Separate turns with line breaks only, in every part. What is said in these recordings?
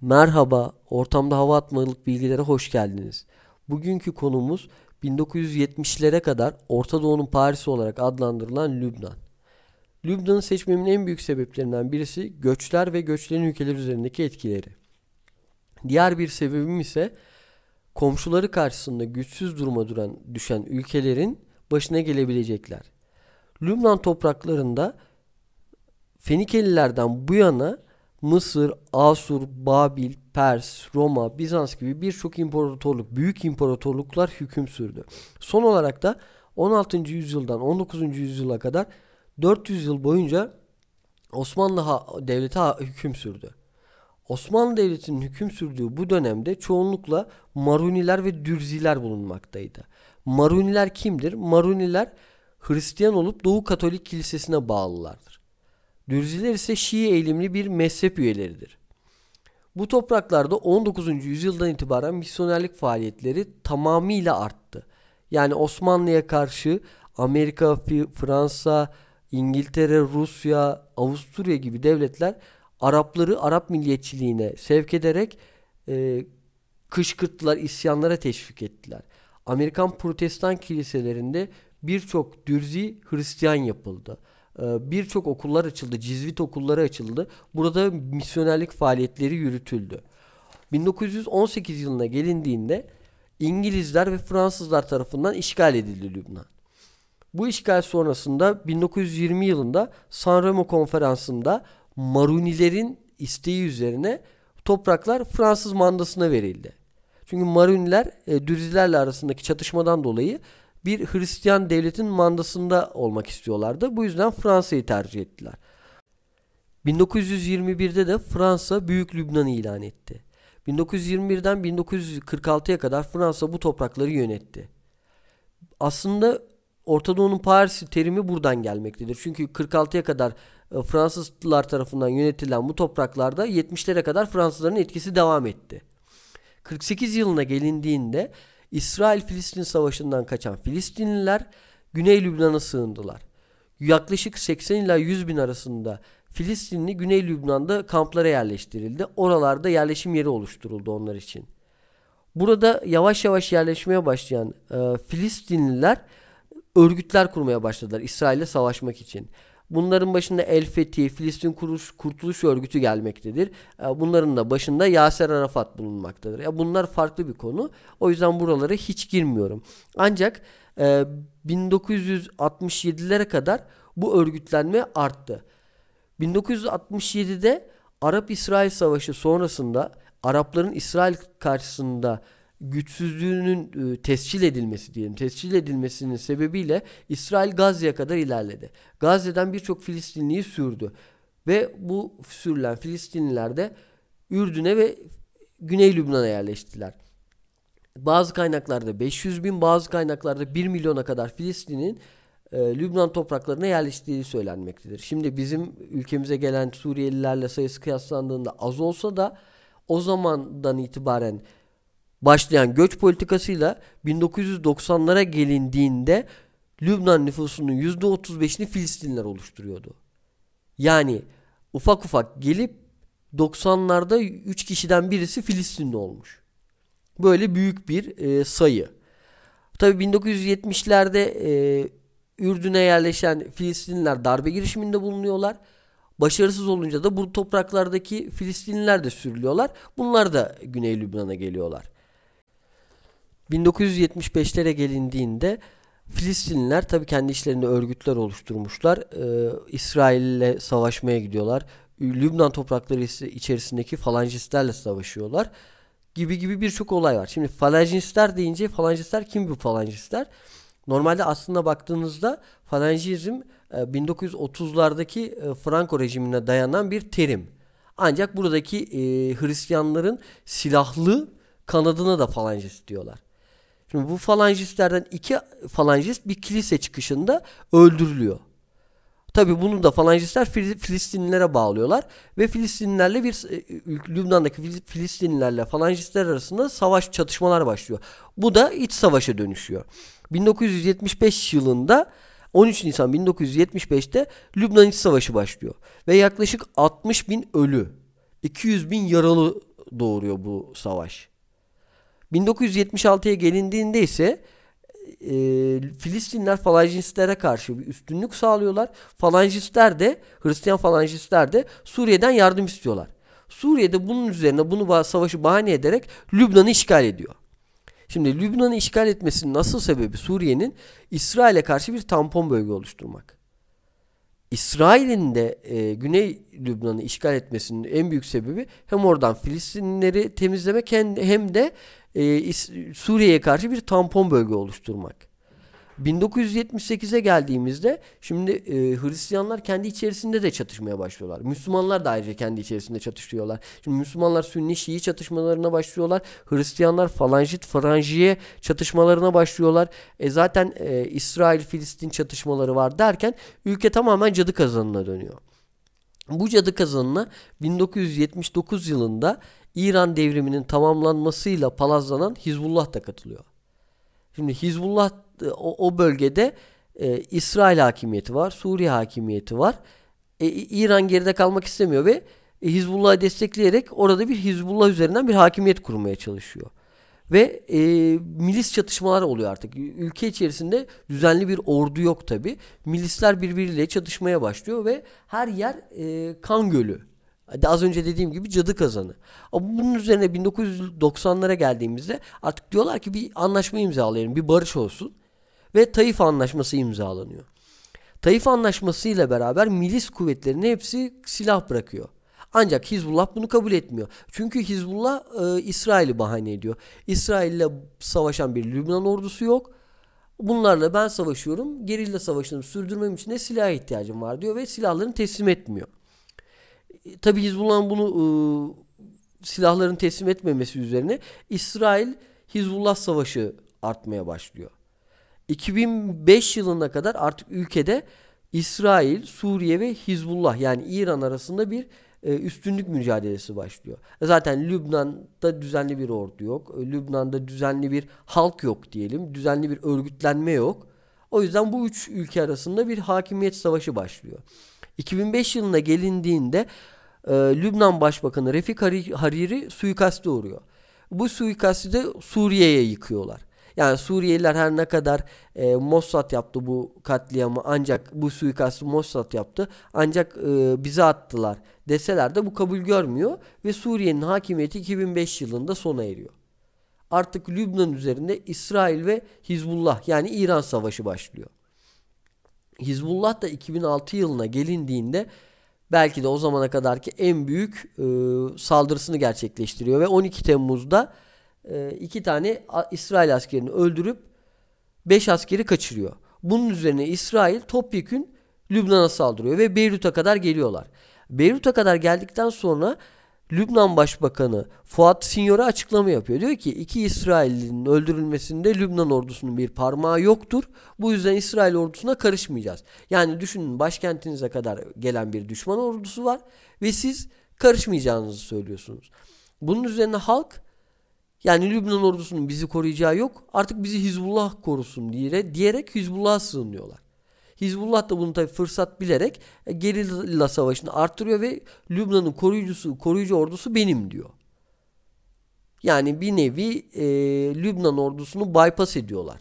Merhaba, ortamda hava atmalık bilgilere hoş geldiniz. Bugünkü konumuz 1970'lere kadar Orta Doğu'nun Paris'i olarak adlandırılan Lübnan. Lübnan'ı seçmemin en büyük sebeplerinden birisi göçler ve göçlerin ülkeler üzerindeki etkileri. Diğer bir sebebim ise komşuları karşısında güçsüz duruma duran düşen ülkelerin başına gelebilecekler. Lübnan topraklarında Fenikelilerden bu yana Mısır, Asur, Babil, Pers, Roma, Bizans gibi birçok imparatorluk, büyük imparatorluklar hüküm sürdü. Son olarak da 16. yüzyıldan 19. yüzyıla kadar 400 yıl boyunca Osmanlı Devleti hüküm sürdü. Osmanlı Devleti'nin hüküm sürdüğü bu dönemde çoğunlukla Maruniler ve Dürziler bulunmaktaydı. Maruniler kimdir? Maruniler Hristiyan olup Doğu Katolik Kilisesi'ne bağlılardır. Dürziler ise Şii eğilimli bir mezhep üyeleridir. Bu topraklarda 19. yüzyıldan itibaren misyonerlik faaliyetleri tamamıyla arttı. Yani Osmanlı'ya karşı Amerika, Fransa, İngiltere, Rusya, Avusturya gibi devletler Arapları Arap milliyetçiliğine sevk ederek e, kışkırttılar, isyanlara teşvik ettiler. Amerikan protestan kiliselerinde birçok dürzi Hristiyan yapıldı. Ee, birçok okullar açıldı, cizvit okulları açıldı. Burada misyonerlik faaliyetleri yürütüldü. 1918 yılına gelindiğinde İngilizler ve Fransızlar tarafından işgal edildi Lübnan. Bu işgal sonrasında 1920 yılında San Remo konferansında Marunilerin isteği üzerine topraklar Fransız mandasına verildi. Çünkü Maruniler e, Dürzilerle arasındaki çatışmadan dolayı bir Hristiyan devletin mandasında olmak istiyorlardı. Bu yüzden Fransa'yı tercih ettiler. 1921'de de Fransa Büyük Lübnan'ı ilan etti. 1921'den 1946'ya kadar Fransa bu toprakları yönetti. Aslında Orta Doğu'nun Paris'i terimi buradan gelmektedir. Çünkü 46'ya kadar e, Fransızlar tarafından yönetilen bu topraklarda 70'lere kadar Fransızların etkisi devam etti. 48 yılına gelindiğinde İsrail-Filistin savaşından kaçan Filistinliler Güney Lübnan'a sığındılar. Yaklaşık 80 ila 100 bin arasında Filistinli Güney Lübnan'da kamplara yerleştirildi. Oralarda yerleşim yeri oluşturuldu onlar için. Burada yavaş yavaş yerleşmeye başlayan e, Filistinliler örgütler kurmaya başladılar İsrail'le savaşmak için. Bunların başında El Fethi, Filistin Kuruluş, Kurtuluş Örgütü gelmektedir. E, bunların da başında Yaser Arafat bulunmaktadır. Ya bunlar farklı bir konu. O yüzden buralara hiç girmiyorum. Ancak 1967'lere e, kadar bu örgütlenme arttı. 1967'de Arap-İsrail Savaşı sonrasında Arapların İsrail karşısında güçsüzlüğünün e, tescil edilmesi diyelim. Tescil edilmesinin sebebiyle İsrail Gazze'ye kadar ilerledi. Gazze'den birçok Filistinliyi sürdü. Ve bu sürülen Filistinliler de Ürdün'e ve Güney Lübnan'a yerleştiler. Bazı kaynaklarda 500 bin, bazı kaynaklarda 1 milyona kadar Filistin'in e, Lübnan topraklarına yerleştiği söylenmektedir. Şimdi bizim ülkemize gelen Suriyelilerle sayısı kıyaslandığında az olsa da o zamandan itibaren başlayan göç politikasıyla 1990'lara gelindiğinde Lübnan nüfusunun %35'ini Filistinliler oluşturuyordu. Yani ufak ufak gelip 90'larda 3 kişiden birisi Filistinli olmuş. Böyle büyük bir e, sayı. Tabi 1970'lerde e, Ürdün'e yerleşen Filistinliler darbe girişiminde bulunuyorlar. Başarısız olunca da bu topraklardaki Filistinliler de sürülüyorlar. Bunlar da Güney Lübnan'a geliyorlar. 1975'lere gelindiğinde Filistinliler tabii kendi işlerinde örgütler oluşturmuşlar. Ee, İsrail ile savaşmaya gidiyorlar. Lübnan toprakları içerisindeki falancistlerle savaşıyorlar. Gibi gibi birçok olay var. Şimdi falancistler deyince falancistler kim bu falancistler? Normalde aslında baktığınızda falancizm 1930'lardaki e, e, Franco rejimine dayanan bir terim. Ancak buradaki e, Hristiyanların silahlı kanadına da falancist diyorlar. Şimdi bu falangistlerden iki falangist bir kilise çıkışında öldürülüyor. Tabi bunu da falangistler Filistinlilere bağlıyorlar ve Filistinlilerle bir e, Lübnan'daki Filistinlilerle falangistler arasında savaş çatışmalar başlıyor. Bu da iç savaşa dönüşüyor. 1975 yılında 13 Nisan 1975'te Lübnan İç Savaşı başlıyor ve yaklaşık 60 bin ölü, 200 bin yaralı doğuruyor bu savaş. 1976'ya gelindiğinde ise e, Filistinler falancistlere karşı bir üstünlük sağlıyorlar. Falancistler de Hristiyan falancistler de Suriye'den yardım istiyorlar. Suriye'de bunun üzerine bunu savaşı bahane ederek Lübnan'ı işgal ediyor. Şimdi Lübnan'ı işgal etmesinin nasıl sebebi Suriye'nin İsrail'e karşı bir tampon bölge oluşturmak. İsrail'in de e, Güney Lübnan'ı işgal etmesinin en büyük sebebi hem oradan Filistinleri temizlemek hem, de e, Suriye'ye karşı bir tampon bölge oluşturmak. 1978'e geldiğimizde şimdi e, Hristiyanlar kendi içerisinde de çatışmaya başlıyorlar. Müslümanlar da ayrıca kendi içerisinde çatışıyorlar. Şimdi Müslümanlar Sünni Şii çatışmalarına başlıyorlar. Hristiyanlar falanjit faranjiye çatışmalarına başlıyorlar. E zaten e, İsrail-Filistin çatışmaları var derken ülke tamamen cadı kazanına dönüyor. Bu cadı kazanına 1979 yılında İran devriminin tamamlanmasıyla palazlanan Hizbullah da katılıyor. Şimdi Hizbullah o, o bölgede e, İsrail hakimiyeti var, Suriye hakimiyeti var. E, İran geride kalmak istemiyor ve e, Hizbullah'ı destekleyerek orada bir Hizbullah üzerinden bir hakimiyet kurmaya çalışıyor. Ve e, milis çatışmalar oluyor artık. Ülke içerisinde düzenli bir ordu yok tabi. Milisler birbiriyle çatışmaya başlıyor ve her yer e, kan gölü. Az önce dediğim gibi cadı kazanı. Ama bunun üzerine 1990'lara geldiğimizde artık diyorlar ki bir anlaşma imzalayalım, bir barış olsun. Ve Taif Anlaşması imzalanıyor. Taif Anlaşması ile beraber milis kuvvetlerinin hepsi silah bırakıyor. Ancak Hizbullah bunu kabul etmiyor. Çünkü Hizbullah e, İsrail'i bahane ediyor. İsrail'le savaşan bir Lübnan ordusu yok. Bunlarla ben savaşıyorum. Gerilla savaşını sürdürmem için de silah ihtiyacım var diyor ve silahlarını teslim etmiyor. E, Tabi Hizbullah'ın bunu e, silahların teslim etmemesi üzerine İsrail Hizbullah savaşı artmaya başlıyor. 2005 yılına kadar artık ülkede İsrail, Suriye ve Hizbullah yani İran arasında bir e, üstünlük mücadelesi başlıyor. Zaten Lübnan'da düzenli bir ordu yok. E, Lübnan'da düzenli bir halk yok diyelim. Düzenli bir örgütlenme yok. O yüzden bu üç ülke arasında bir hakimiyet savaşı başlıyor. 2005 yılına gelindiğinde e, Lübnan Başbakanı Refik Hariri suikaste uğruyor. Bu suikasti de Suriye'ye yıkıyorlar. Yani Suriyeliler her ne kadar e, Mossad yaptı bu katliamı ancak bu suikastı Mossad yaptı ancak e, bize attılar deseler de bu kabul görmüyor ve Suriye'nin hakimiyeti 2005 yılında sona eriyor. Artık Lübnan üzerinde İsrail ve Hizbullah yani İran savaşı başlıyor. Hizbullah da 2006 yılına gelindiğinde belki de o zamana kadarki en büyük e, saldırısını gerçekleştiriyor ve 12 Temmuz'da e, iki tane İsrail askerini öldürüp beş askeri kaçırıyor. Bunun üzerine İsrail topyekün Lübnan'a saldırıyor ve Beyrut'a kadar geliyorlar. Beyrut'a kadar geldikten sonra Lübnan Başbakanı Fuat Sinyor'a açıklama yapıyor. Diyor ki iki İsrail'in öldürülmesinde Lübnan ordusunun bir parmağı yoktur. Bu yüzden İsrail ordusuna karışmayacağız. Yani düşünün başkentinize kadar gelen bir düşman ordusu var ve siz karışmayacağınızı söylüyorsunuz. Bunun üzerine halk yani Lübnan ordusunun bizi koruyacağı yok. Artık bizi Hizbullah korusun diye, diyerek Hizbullah'a sığınıyorlar. Hizbullah da bunu tabi fırsat bilerek e, gerilla savaşını arttırıyor ve Lübnan'ın koruyucusu, koruyucu ordusu benim diyor. Yani bir nevi e, Lübnan ordusunu bypass ediyorlar.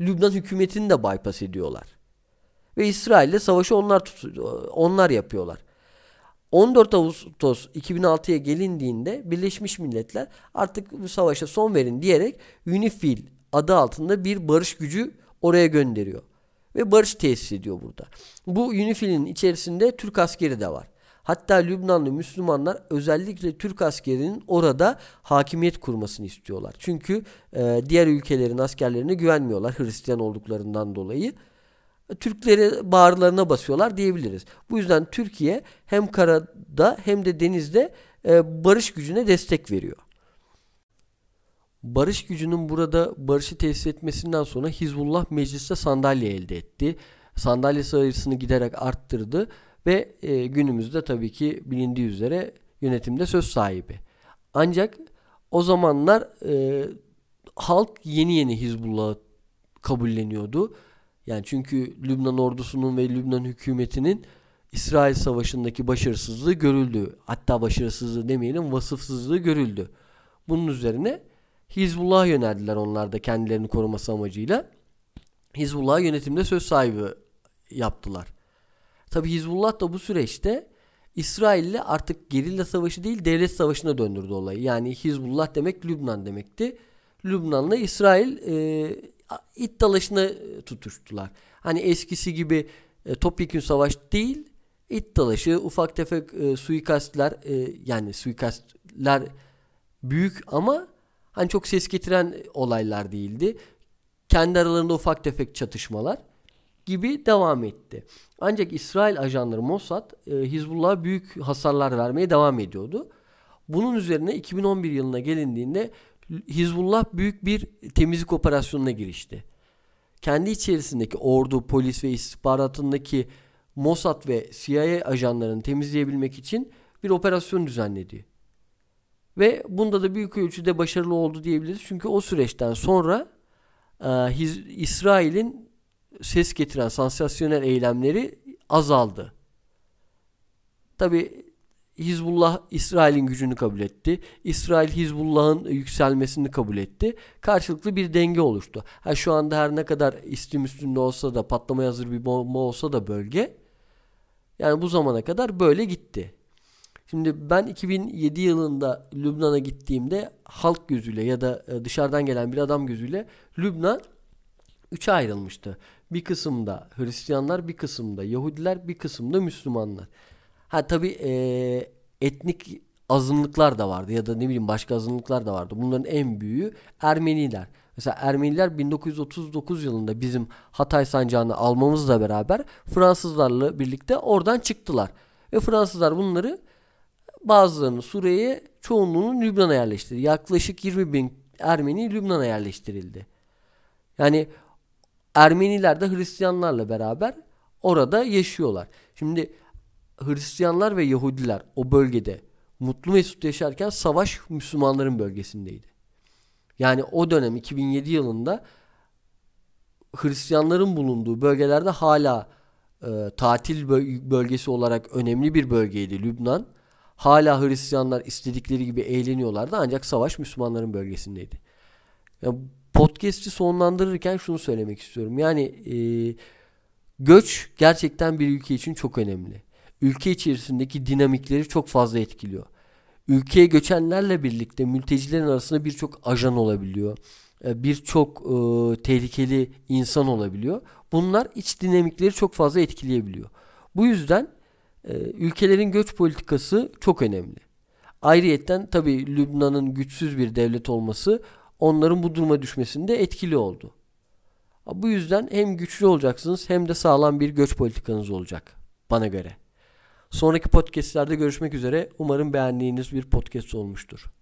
Lübnan hükümetini de bypass ediyorlar. Ve İsrail'le savaşı onlar tutuyor, onlar yapıyorlar. 14 Ağustos 2006'ya gelindiğinde Birleşmiş Milletler artık bu savaşa son verin diyerek UNIFIL adı altında bir barış gücü oraya gönderiyor. Ve barış tesis ediyor burada. Bu UNIFIL'in içerisinde Türk askeri de var. Hatta Lübnanlı Müslümanlar özellikle Türk askerinin orada hakimiyet kurmasını istiyorlar. Çünkü e, diğer ülkelerin askerlerine güvenmiyorlar Hristiyan olduklarından dolayı. Türkleri bağırlarına basıyorlar diyebiliriz. Bu yüzden Türkiye hem karada hem de denizde e, barış gücüne destek veriyor. Barış gücünün burada barışı tesis etmesinden sonra Hizbullah mecliste sandalye elde etti. Sandalye sayısını giderek arttırdı ve e, günümüzde tabii ki bilindiği üzere yönetimde söz sahibi. Ancak o zamanlar e, halk yeni yeni Hizbullah'ı kabulleniyordu yani çünkü Lübnan ordusunun ve Lübnan hükümetinin İsrail Savaşı'ndaki başarısızlığı görüldü. Hatta başarısızlığı demeyelim vasıfsızlığı görüldü. Bunun üzerine Hizbullah'a yöneldiler onlar da kendilerini koruması amacıyla. Hizbullah yönetimde söz sahibi yaptılar. Tabi Hizbullah da bu süreçte İsrail'le artık gerilla savaşı değil devlet savaşına döndürdü olayı. Yani Hizbullah demek Lübnan demekti. Lübnan'la İsrail e, it dalaşına tutuştular. Hani eskisi gibi e, topyekun savaş değil it dalaşı ufak tefek e, suikastler e, yani suikastler büyük ama hani çok ses getiren olaylar değildi. Kendi aralarında ufak tefek çatışmalar gibi devam etti. Ancak İsrail ajanları Mossad e, Hizbullah'a büyük hasarlar vermeye devam ediyordu. Bunun üzerine 2011 yılına gelindiğinde Hizbullah büyük bir temizlik operasyonuna girişti. Kendi içerisindeki ordu, polis ve istihbaratındaki Mossad ve CIA ajanlarını temizleyebilmek için bir operasyon düzenledi. Ve bunda da büyük ölçüde başarılı oldu diyebiliriz. Çünkü o süreçten sonra e, İsrail'in ses getiren sansasyonel eylemleri azaldı. Tabi Hizbullah İsrail'in gücünü kabul etti. İsrail Hizbullah'ın yükselmesini kabul etti. Karşılıklı bir denge oluştu. Ha şu anda her ne kadar istim üstünde olsa da patlamaya hazır bir bomba olsa da bölge yani bu zamana kadar böyle gitti. Şimdi ben 2007 yılında Lübnan'a gittiğimde halk gözüyle ya da e, dışarıdan gelen bir adam gözüyle Lübnan üçe ayrılmıştı. Bir kısımda Hristiyanlar, bir kısımda Yahudiler, bir kısımda Müslümanlar. Ha tabi e, etnik azınlıklar da vardı ya da ne bileyim başka azınlıklar da vardı. Bunların en büyüğü Ermeniler. Mesela Ermeniler 1939 yılında bizim Hatay sancağını almamızla beraber Fransızlarla birlikte oradan çıktılar. Ve Fransızlar bunları bazılarını Suriye'ye çoğunluğunu Lübnan'a yerleştirdi. Yaklaşık 20 bin Ermeni Lübnan'a yerleştirildi. Yani Ermeniler de Hristiyanlarla beraber orada yaşıyorlar. Şimdi Hristiyanlar ve Yahudiler o bölgede mutlu mesut yaşarken savaş Müslümanların bölgesindeydi. Yani o dönem 2007 yılında Hristiyanların bulunduğu bölgelerde hala e, tatil bölgesi olarak önemli bir bölgeydi Lübnan. Hala Hristiyanlar istedikleri gibi eğleniyorlardı ancak savaş Müslümanların bölgesindeydi. Yani podcast'i sonlandırırken şunu söylemek istiyorum. Yani e, göç gerçekten bir ülke için çok önemli. Ülke içerisindeki dinamikleri çok fazla etkiliyor. Ülkeye göçenlerle birlikte mültecilerin arasında birçok ajan olabiliyor. E, birçok e, tehlikeli insan olabiliyor. Bunlar iç dinamikleri çok fazla etkileyebiliyor. Bu yüzden e, ülkelerin göç politikası çok önemli. Ayrıyetten tabi Lübnan'ın güçsüz bir devlet olması onların bu duruma düşmesinde etkili oldu. Bu yüzden hem güçlü olacaksınız hem de sağlam bir göç politikanız olacak bana göre. Sonraki podcastlerde görüşmek üzere. Umarım beğendiğiniz bir podcast olmuştur.